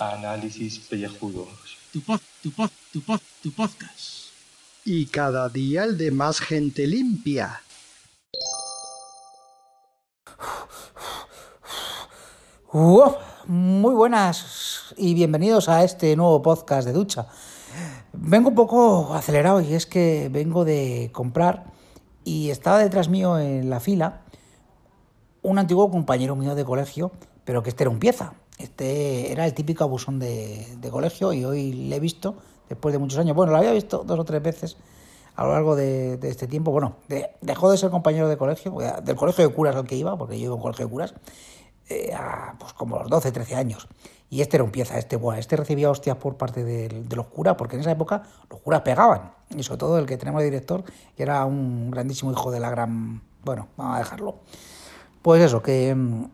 Análisis pellejudos. Tu pod, tu pod, tu pod, tu podcast. Y cada día el de más gente limpia. Uf, muy buenas y bienvenidos a este nuevo podcast de ducha. Vengo un poco acelerado y es que vengo de comprar y estaba detrás mío en la fila un antiguo compañero mío de colegio, pero que este era un pieza. Este era el típico abusón de, de colegio y hoy le he visto después de muchos años. Bueno, lo había visto dos o tres veces a lo largo de, este tiempo. Bueno, de- dejó de ser compañero de colegio, del colegio de curas al que iba, porque yo iba a un colegio de curas, eh, a, pues como los 12, 13 años. Y este era un pieza, este, este recibía hostias por parte de, los curas, porque en esa época los curas pegaban. Y sobre todo el que tenemos de director, que era un grandísimo hijo de la gran... Bueno, vamos a dejarlo. Pues eso, que mm,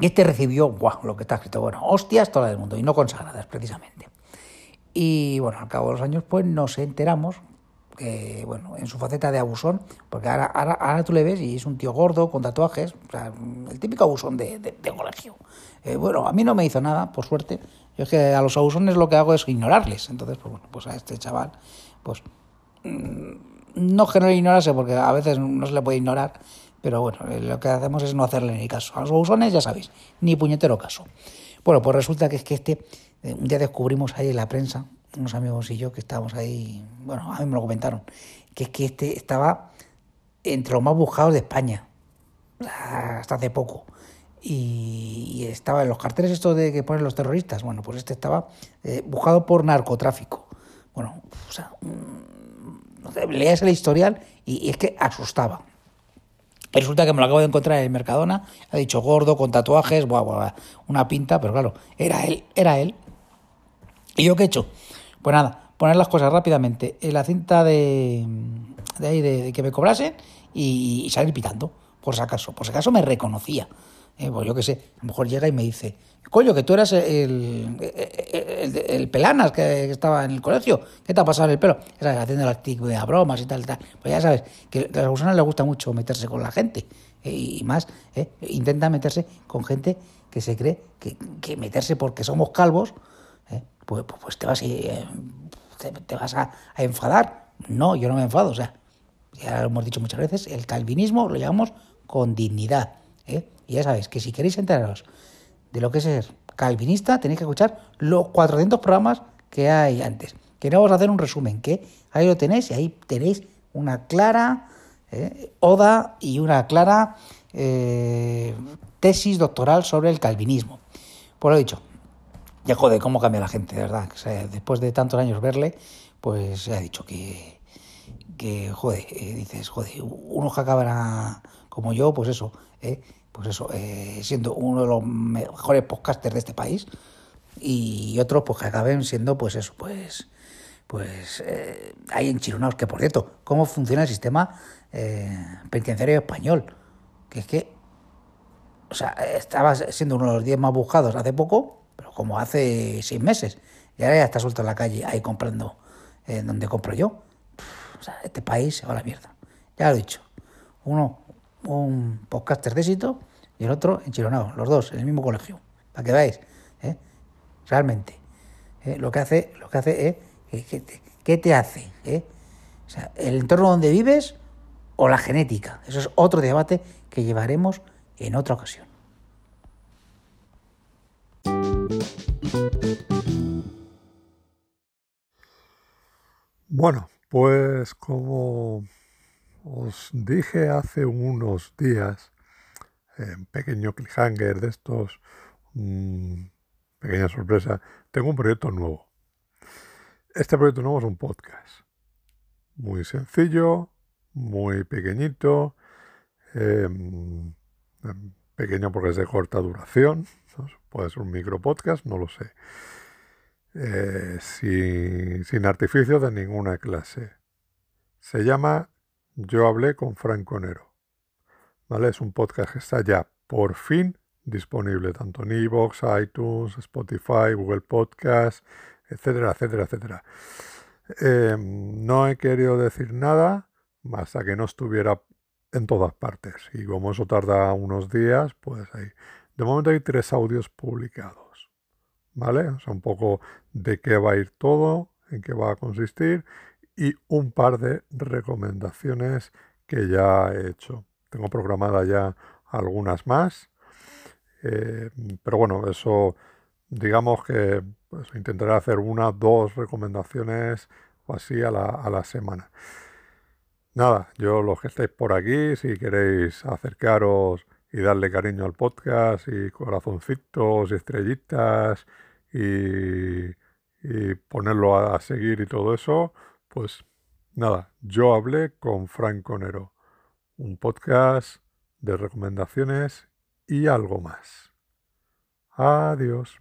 este recibió, buah, lo que está escrito, bueno, hostias todas del mundo, y no consagradas, precisamente. Y bueno, al cabo de los años, pues nos enteramos que, bueno, en su faceta de abusón, porque ahora, ahora, ahora tú le ves y es un tío gordo, con tatuajes, o sea, el típico abusón de, de- colegio. Eh, bueno, a mí no me hizo nada, por suerte. Yo es que a los abusones lo que hago es ignorarles. Entonces, pues bueno, pues a este chaval, pues no que no le ignorase, porque a veces no se le puede ignorar, pero bueno, eh, lo que hacemos es no hacerle ni caso. A los abusones, ya sabéis, ni puñetero caso. Bueno, pues resulta que es que este, eh, un día descubrimos ahí en la prensa, unos amigos y yo que estábamos ahí, bueno, a mí me lo comentaron, que es que este estaba entre los más buscados de España, hasta hace poco. Y, estaba en los carteles estos de que ponen los terroristas, bueno, pues este estaba eh, buscado por narcotráfico. Bueno, o sea, sé, leías el historial y, es que asustaba. Resulta que me lo acabo de encontrar en Mercadona, ha dicho gordo, con tatuajes, buah, buah, una pinta, pero claro, era él, era él. ¿Y yo qué he hecho? Pues nada, poner las cosas rápidamente en la cinta de, de ahí de, que me cobrasen y, salir pitando, por si acaso. Por si acaso me reconocía. Eh, pues yo qué sé, a lo mejor llega y me dice, coño, que tú eras el, el, el- el pelanas que estaba en el colegio, ¿qué te ha pasado en el pelo? Era haciendo las de bromas y tal, tal. Pues ya sabes, que a las personas les gusta mucho meterse con la gente. eh, y más, eh, intenta meterse con gente que se cree que, que meterse porque somos calvos, eh, pues, pues, pues te vas, a, eh, te, vas a, enfadar. No, yo no me enfado, o sea, ya lo hemos dicho muchas veces, el calvinismo lo llamamos con dignidad. ¿eh? Y ya sabéis que si queréis enteraros de lo que es ser calvinista, tenéis que escuchar los 400 programas que hay antes. Que no hacer un resumen, que ahí lo tenéis y ahí tenéis una clara oda y una clara tesis doctoral sobre el calvinismo. Pues lo dicho, ya joder, cómo cambia la gente, de verdad. Después de tantos años verle, pues se ha dicho que, que joder, eh, dices, joder, unos que acaban como yo, pues eso, eh, pues eso, eh, siendo uno de los mejores podcasters de este país, y otros pues que acaben siendo, pues eso, pues, pues eh, hay enchironados, que por cierto, cómo funciona el sistema eh, penitenciario español, que es que o sea, estaba siendo uno de los 10 más buscados hace poco, pero como hace seis meses. Y ahora ya está suelto en la calle ahí comprando eh, donde compro yo. O sea, este país se va a la mierda. Ya lo he dicho. Uno, un podcaster de éxito y el otro enchironado. Los dos en el mismo colegio. Para que veáis. ¿eh? Realmente. ¿eh? Lo que hace, lo que hace es. que te- ¿Qué te hace? ¿eh? O sea, el entorno donde vives o la genética. Eso es otro debate que llevaremos en otra ocasión. Bueno, pues como os dije hace unos días, en pequeño cliffhanger de estos, mm, pequeña sorpresa, tengo un proyecto nuevo. Este proyecto nuevo es un podcast. Muy sencillo, muy pequeñito, em, em, pequeño porque es de corta duración, puede ser un micro podcast, no lo sé. Eh, sin, sin artificio de ninguna clase. Se llama Yo hablé con Franco Nero. ¿Vale? Es un podcast que está ya por fin disponible tanto en iVoox, iTunes, Spotify, Google Podcast, etcétera, etcétera, etcétera. Eh, no he querido decir nada hasta que no estuviera en todas partes. Y como eso tarda unos días, pues ahí. De momento hay tres audios publicados. ¿Vale? O sea, un poco de qué va a ir todo, en qué va a consistir y un par de recomendaciones que ya he hecho. Tengo programada ya algunas más. Eh, pero bueno, eso digamos que pues, intentaré hacer una, dos recomendaciones o así a la, a la semana. Nada, yo los que estáis por aquí, si queréis acercaros y darle cariño al podcast y corazoncitos y estrellitas y, ponerlo a, a seguir y todo eso, pues nada, yo hablé con Franco Nero, un podcast de recomendaciones y algo más. Adiós.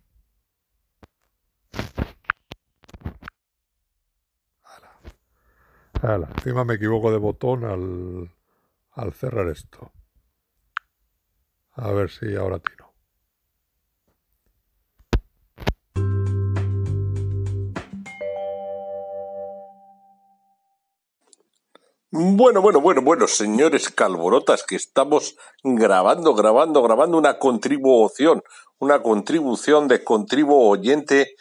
Ala, encima me equivoco de botón al, al cerrar esto. A ver si ahora tiro. Bueno, bueno, bueno, bueno, señores calborotas, que estamos grabando, grabando, grabando una contribución, una contribución de contribu oyente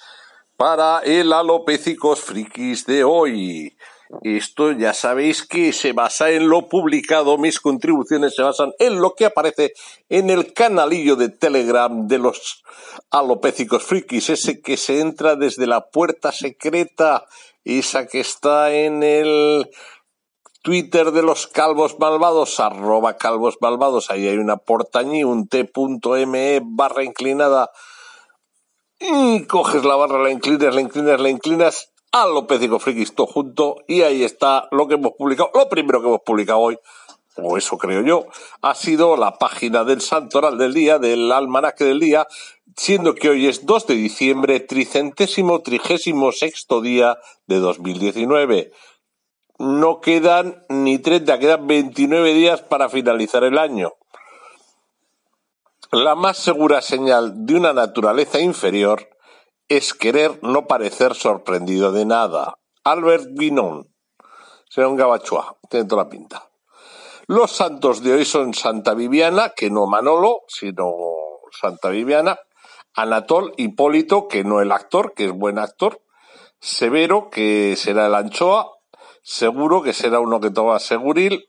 para el Alopécicos Frikis de hoy. Esto ya sabéis que se basa en lo publicado, mis contribuciones se basan en lo que aparece en el canalillo de Telegram de los alopécicos frikis, ese que se entra desde la puerta secreta, esa que está en el Twitter de los calvos malvados, arroba calvos malvados, ahí hay una portañí, un t.me barra inclinada, y coges la barra, la inclinas, la inclinas, la inclinas, Alopécico Frikis todo junto y ahí está lo que hemos publicado. Lo primero que hemos publicado hoy, o eso creo yo, ha sido la página del santoral del día, del almanaque del día, siendo que hoy es 2 de diciembre, tricentésimo trigésimo sexto día de 2019. No quedan ni 30, quedan 29 días para finalizar el año. La más segura señal de una naturaleza inferior es querer no parecer sorprendido de nada. Albert Guinon. Será un gabachua, tiene toda la pinta. Los santos de hoy son Santa Viviana, que no Manolo, sino Santa Viviana, Anatol Hipólito, que no el actor, que es buen actor, Severo, que será el anchoa, Seguro, que será uno que toma Seguril,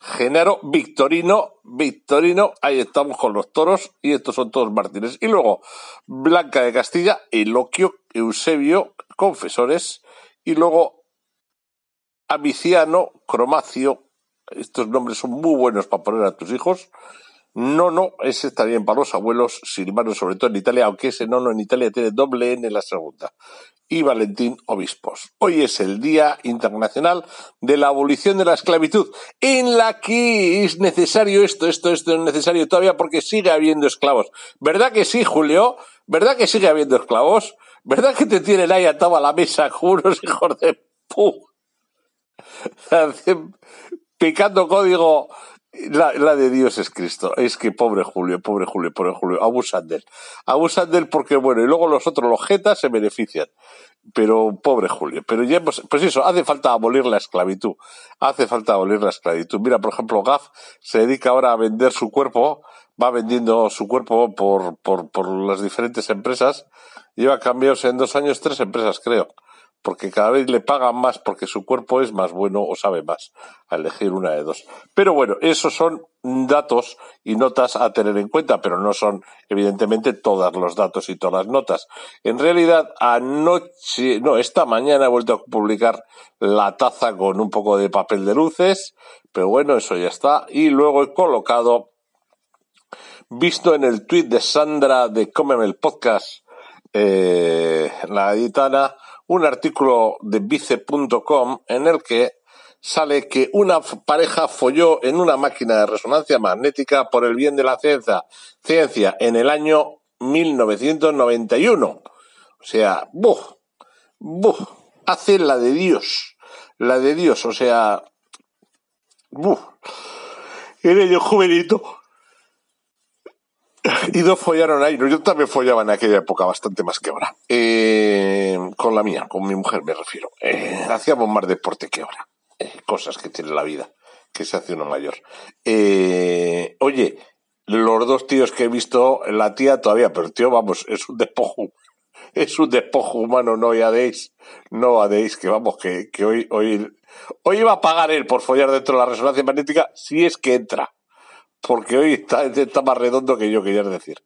Genaro, Victorino, Victorino, ahí estamos con los toros y estos son todos mártires. Y luego Blanca de Castilla, Eloquio, Eusebio, confesores, y luego Amiciano, Cromacio, estos nombres son muy buenos para poner a tus hijos. No, no, ese está bien para los abuelos silvanos, sobre todo en Italia, aunque ese no, no en Italia tiene doble N en la segunda y Valentín Obispos. Hoy es el Día Internacional de la Abolición de la Esclavitud, en la que es necesario esto, esto, esto es necesario todavía porque sigue habiendo esclavos. ¿Verdad que sí, Julio? ¿Verdad que sigue habiendo esclavos? ¿Verdad que te tienen ahí atado a la mesa juros, hijos de pu? Picando código la, la, de Dios es Cristo. Es que pobre Julio, pobre Julio, pobre Julio. Abusan de él. Abusan de él porque, bueno, y luego los otros, los jetas, se benefician. Pero, pobre Julio. Pero ya hemos, pues eso, hace falta abolir la esclavitud. Hace falta abolir la esclavitud. Mira, por ejemplo, Gaff se dedica ahora a vender su cuerpo, va vendiendo su cuerpo por, por, por las diferentes empresas. Lleva cambios en dos años tres empresas, creo porque cada vez le pagan más porque su cuerpo es más bueno o sabe más, a elegir una de dos. Pero bueno, esos son datos y notas a tener en cuenta, pero no son evidentemente todos los datos y todas las notas. En realidad, anoche, no, esta mañana he vuelto a publicar la taza con un poco de papel de luces, pero bueno, eso ya está. Y luego he colocado, visto en el tweet de Sandra de Cómeme el Podcast, eh, la editana, un artículo de vice.com en el que sale que una pareja folló en una máquina de resonancia magnética por el bien de la ciencia, ciencia en el año 1991. O sea, ¡buh! ¡buh! Hace la de Dios. La de Dios, o sea, ¡buh! En ello juvenito y dos follaron ahí. Yo también follaba en aquella época bastante más que ahora. Eh, con la mía, con mi mujer me refiero. Eh, hacíamos más deporte que ahora. Eh, cosas que tiene la vida. que se hace uno mayor. Eh, oye, los dos tíos que he visto, la tía todavía, pero tío, vamos, es un despojo, es un despojo humano, no adéis, no adéis, que vamos, que, que hoy, hoy, hoy iba a pagar él por follar dentro de la resonancia magnética si es que entra, porque hoy está, más redondo que yo, quería decir.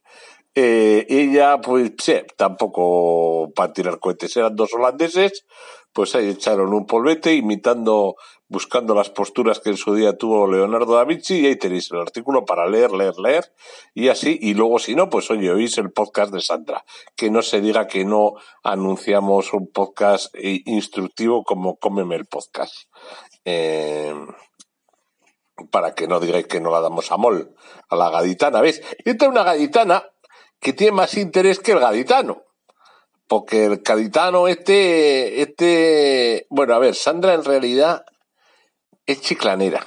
Eh, ella, pues, sí, tampoco para tirar cohetes, eran dos holandeses, pues ahí echaron un polvete imitando, buscando las posturas que en su día tuvo Leonardo da Vinci y ahí tenéis el artículo para leer, leer, leer y así. Y luego si no, pues oye, oís el podcast de Sandra. Que no se diga que no anunciamos un podcast eh, instructivo como Cómeme el podcast. Eh, para que no digáis que no la damos a mol, a la gaditana. ¿Ves? Es una gaditana que tiene más interés que el gaditano porque el gaditano este, este, bueno, a ver, Sandra en realidad es chiclanera,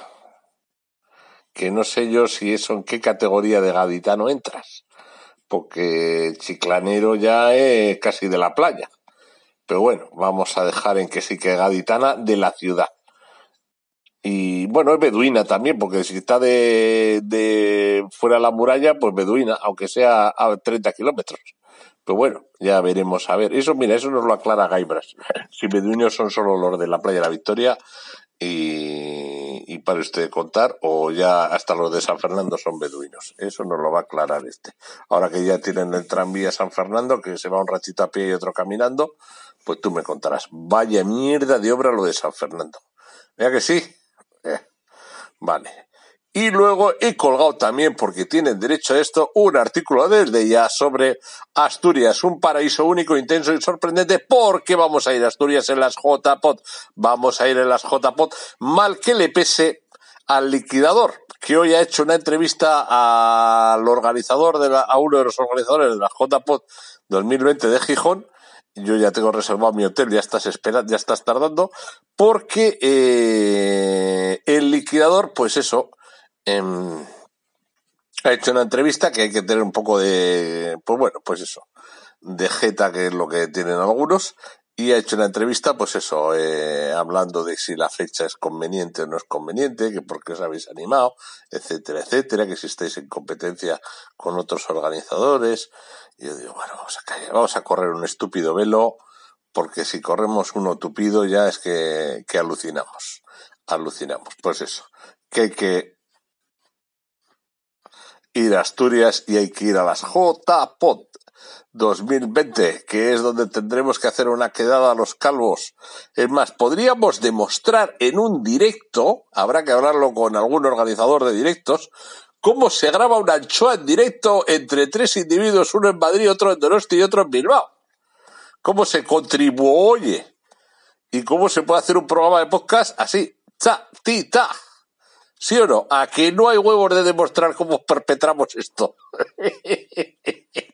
que no sé yo si eso en qué categoría de gaditano entras, porque chiclanero ya es casi de la playa, pero bueno, vamos a dejar en que sí que gaditana de la ciudad. Y bueno, es beduina también, porque si está de, fuera de la muralla, pues beduina, aunque sea a 30 kilómetros. Pero bueno, ya veremos. A ver, eso, mira, eso nos lo aclara Gaibras. Si beduinos son solo los de la playa de la Victoria y, y para usted contar, o ya hasta los de San Fernando son beduinos. Eso nos lo va a aclarar este. Ahora que ya tienen el tranvía San Fernando, que se va un ratito a pie y otro caminando, pues tú me contarás. Vaya mierda de obra lo de San Fernando. Vea que sí. Vale. Y luego he colgado también, porque tienen derecho a esto, un artículo desde ya sobre Asturias, un paraíso único, intenso y sorprendente. ¿Por qué vamos a ir a Asturias en las JPOT? Vamos a ir en las JPOT, mal que le pese al liquidador, que hoy ha hecho una entrevista al organizador, de la, a uno de los organizadores de la JPOT 2020 de Gijón, yo ya tengo reservado mi hotel, ya estás esperando, ya estás tardando, porque eh, el liquidador, pues eso, eh, ha hecho una entrevista que hay que tener un poco de, pues bueno, pues eso, de jeta, que es lo que tienen algunos, y ha hecho una entrevista, pues eso, eh, hablando de si la fecha es conveniente o no es conveniente, que por qué os habéis animado, etcétera, etcétera, que si estáis en competencia con otros organizadores. Y yo digo, bueno, vamos a, callar, vamos a correr un estúpido velo, porque si corremos uno tupido ya es que, que alucinamos, alucinamos. Pues eso, que hay que ir a Asturias y hay que ir a las JPOT 2020, que es donde tendremos que hacer una quedada a los calvos. Es más, podríamos demostrar en un directo, habrá que hablarlo con algún organizador de directos, cómo se graba una anchoa en directo entre tres individuos, uno en Madrid, otro en Donosti y otro en Bilbao. Cómo se contribuye y cómo se puede hacer un programa de podcast así, ta, ti, ta. ¿Sí o no? A que no hay huevos de demostrar cómo perpetramos esto.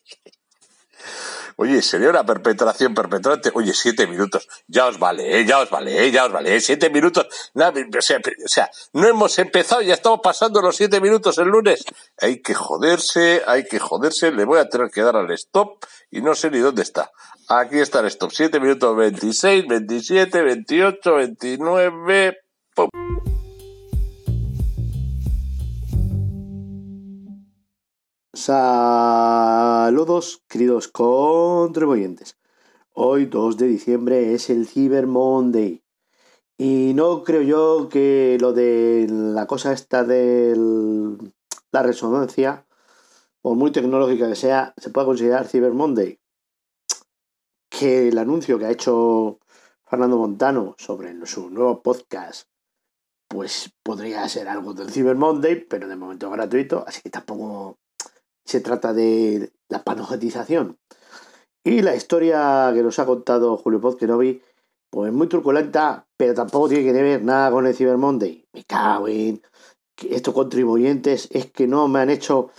Oye, sería una perpetración perpetrante. Oye, siete minutos. Ya os vale, ¿eh? ya os vale, ¿eh? ya os vale. ¿eh? Siete minutos. O, sea, o sea, no hemos empezado, ya estamos pasando los siete minutos el lunes. Hay que joderse, hay que joderse. Le voy a tener que dar al stop y no sé ni dónde está. Aquí está el stop. Siete minutos 26, 27, 28, 29. ¡Pum! Saludos, queridos contribuyentes. Hoy, 2 de diciembre, es el Cyber Monday. Y no creo yo que lo de la cosa esta de la resonancia, por muy tecnológica que sea, se pueda considerar Cyber Monday. Que el anuncio que ha hecho Fernando Montano sobre su nuevo podcast, pues podría ser algo del Cyber Monday, pero de momento gratuito, así que tampoco se trata de la panojetización. Y la historia que nos ha contado Julio Pozquenovi, pues muy truculenta, pero tampoco tiene que ver nada con el Cyber Monday. Me cago en estos contribuyentes es que no me han hecho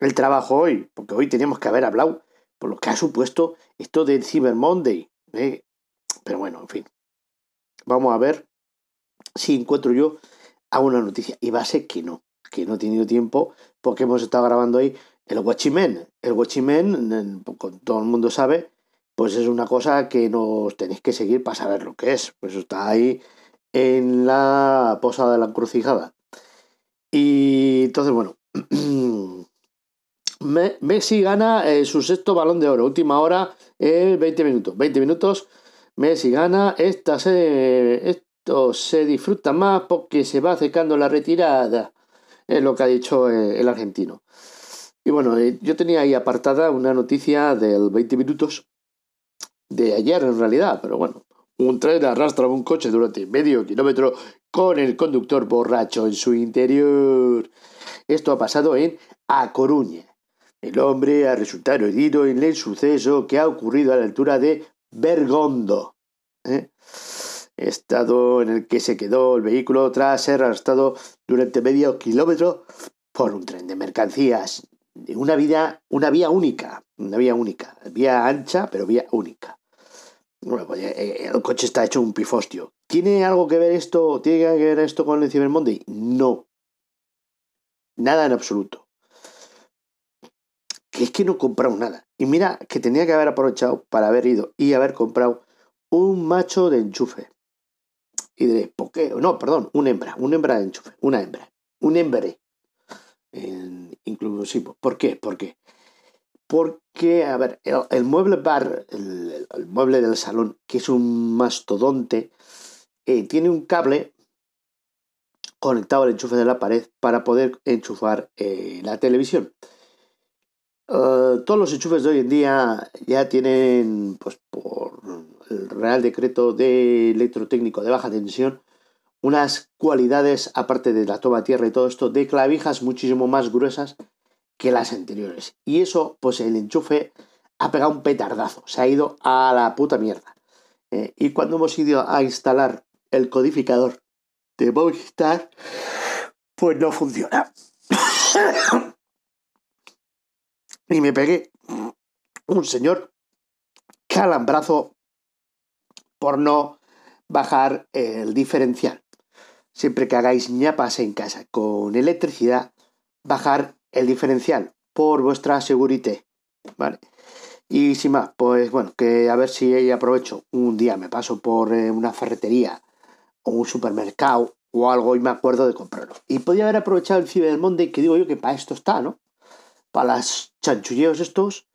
el trabajo hoy, porque hoy teníamos que haber hablado por lo que ha supuesto esto del Cyber Monday. ¿eh? Pero bueno, en fin. Vamos a ver si encuentro yo alguna noticia. Y va a ser que no, que no he tenido tiempo porque hemos estado grabando hoy el Watchmen, el Watchmen, todo el mundo sabe, pues es una cosa que nos tenéis que seguir para saber lo que es. Pues está ahí en la posada de la encrucijada. Y entonces, bueno, Messi gana eh, su sexto balón de oro, última hora, 20 minutos. 20 minutos, Messi gana. Esta esto se disfruta más porque se va acercando la retirada, es lo que ha dicho eh, el argentino. Y bueno, eh, yo tenía ahí apartada una noticia del 20 minutos de ayer en realidad, pero bueno, un tren arrastra un coche durante medio kilómetro con el conductor borracho en su interior. Esto ha pasado en A Coruña. El hombre ha resultado herido en el suceso que ha ocurrido a la altura de Bergondo. ¿eh? Estado en el que se quedó el vehículo tras ser arrastrado durante medio kilómetro por un tren de mercancías. Una, vida, una vía única, una vía única, vía ancha, pero vía única. Bueno, pues, eh, el coche está hecho un pifostio. ¿Tiene algo que ver esto? ¿Tiene que ver esto con el Cyber? No. Nada en absoluto que es que no he comprado nada. Y mira que tenía que haber aprovechado para haber ido y haber comprado un macho de enchufe. Y diréis, ¿por qué? No, perdón, una hembra, una hembra de enchufe, una hembra, un hembre. Inclusivo. ¿Por qué? ¿Por qué? Porque, a ver, el, mueble bar, el, mueble del salón, que es un mastodonte, eh, tiene un cable conectado al enchufe de la pared para poder enchufar eh, la televisión. Eh, todos los enchufes de hoy en día ya tienen, pues por el Real Decreto de Electrotécnico de baja tensión, unas cualidades, aparte de la toma tierra y todo esto, de clavijas muchísimo más gruesas que las anteriores. Y eso, pues el enchufe ha pegado un petardazo, se ha ido a la puta mierda. Eh, y cuando hemos ido a instalar el codificador de Movistar, pues no funciona. y me pegué un señor calambrazo por no bajar el diferencial. Siempre que hagáis ñapas en casa con electricidad, bajar el diferencial por vuestra seguridad. ¿Vale? Y sin más, pues bueno, que a ver si aprovecho un día, me paso por eh, una ferretería o un supermercado o algo y me acuerdo de comprarlo. Y podía haber aprovechado el Cyber Monday, que digo yo que para esto está, ¿no? para las chanchulleos estos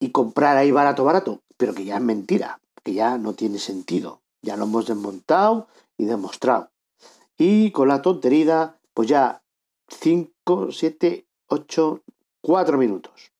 y comprar ahí barato, barato, pero que ya es mentira, que ya no tiene sentido. Ya lo hemos desmontado y demostrado. Y con la tontería, pues ya 5, 7, 8, 4 minutos.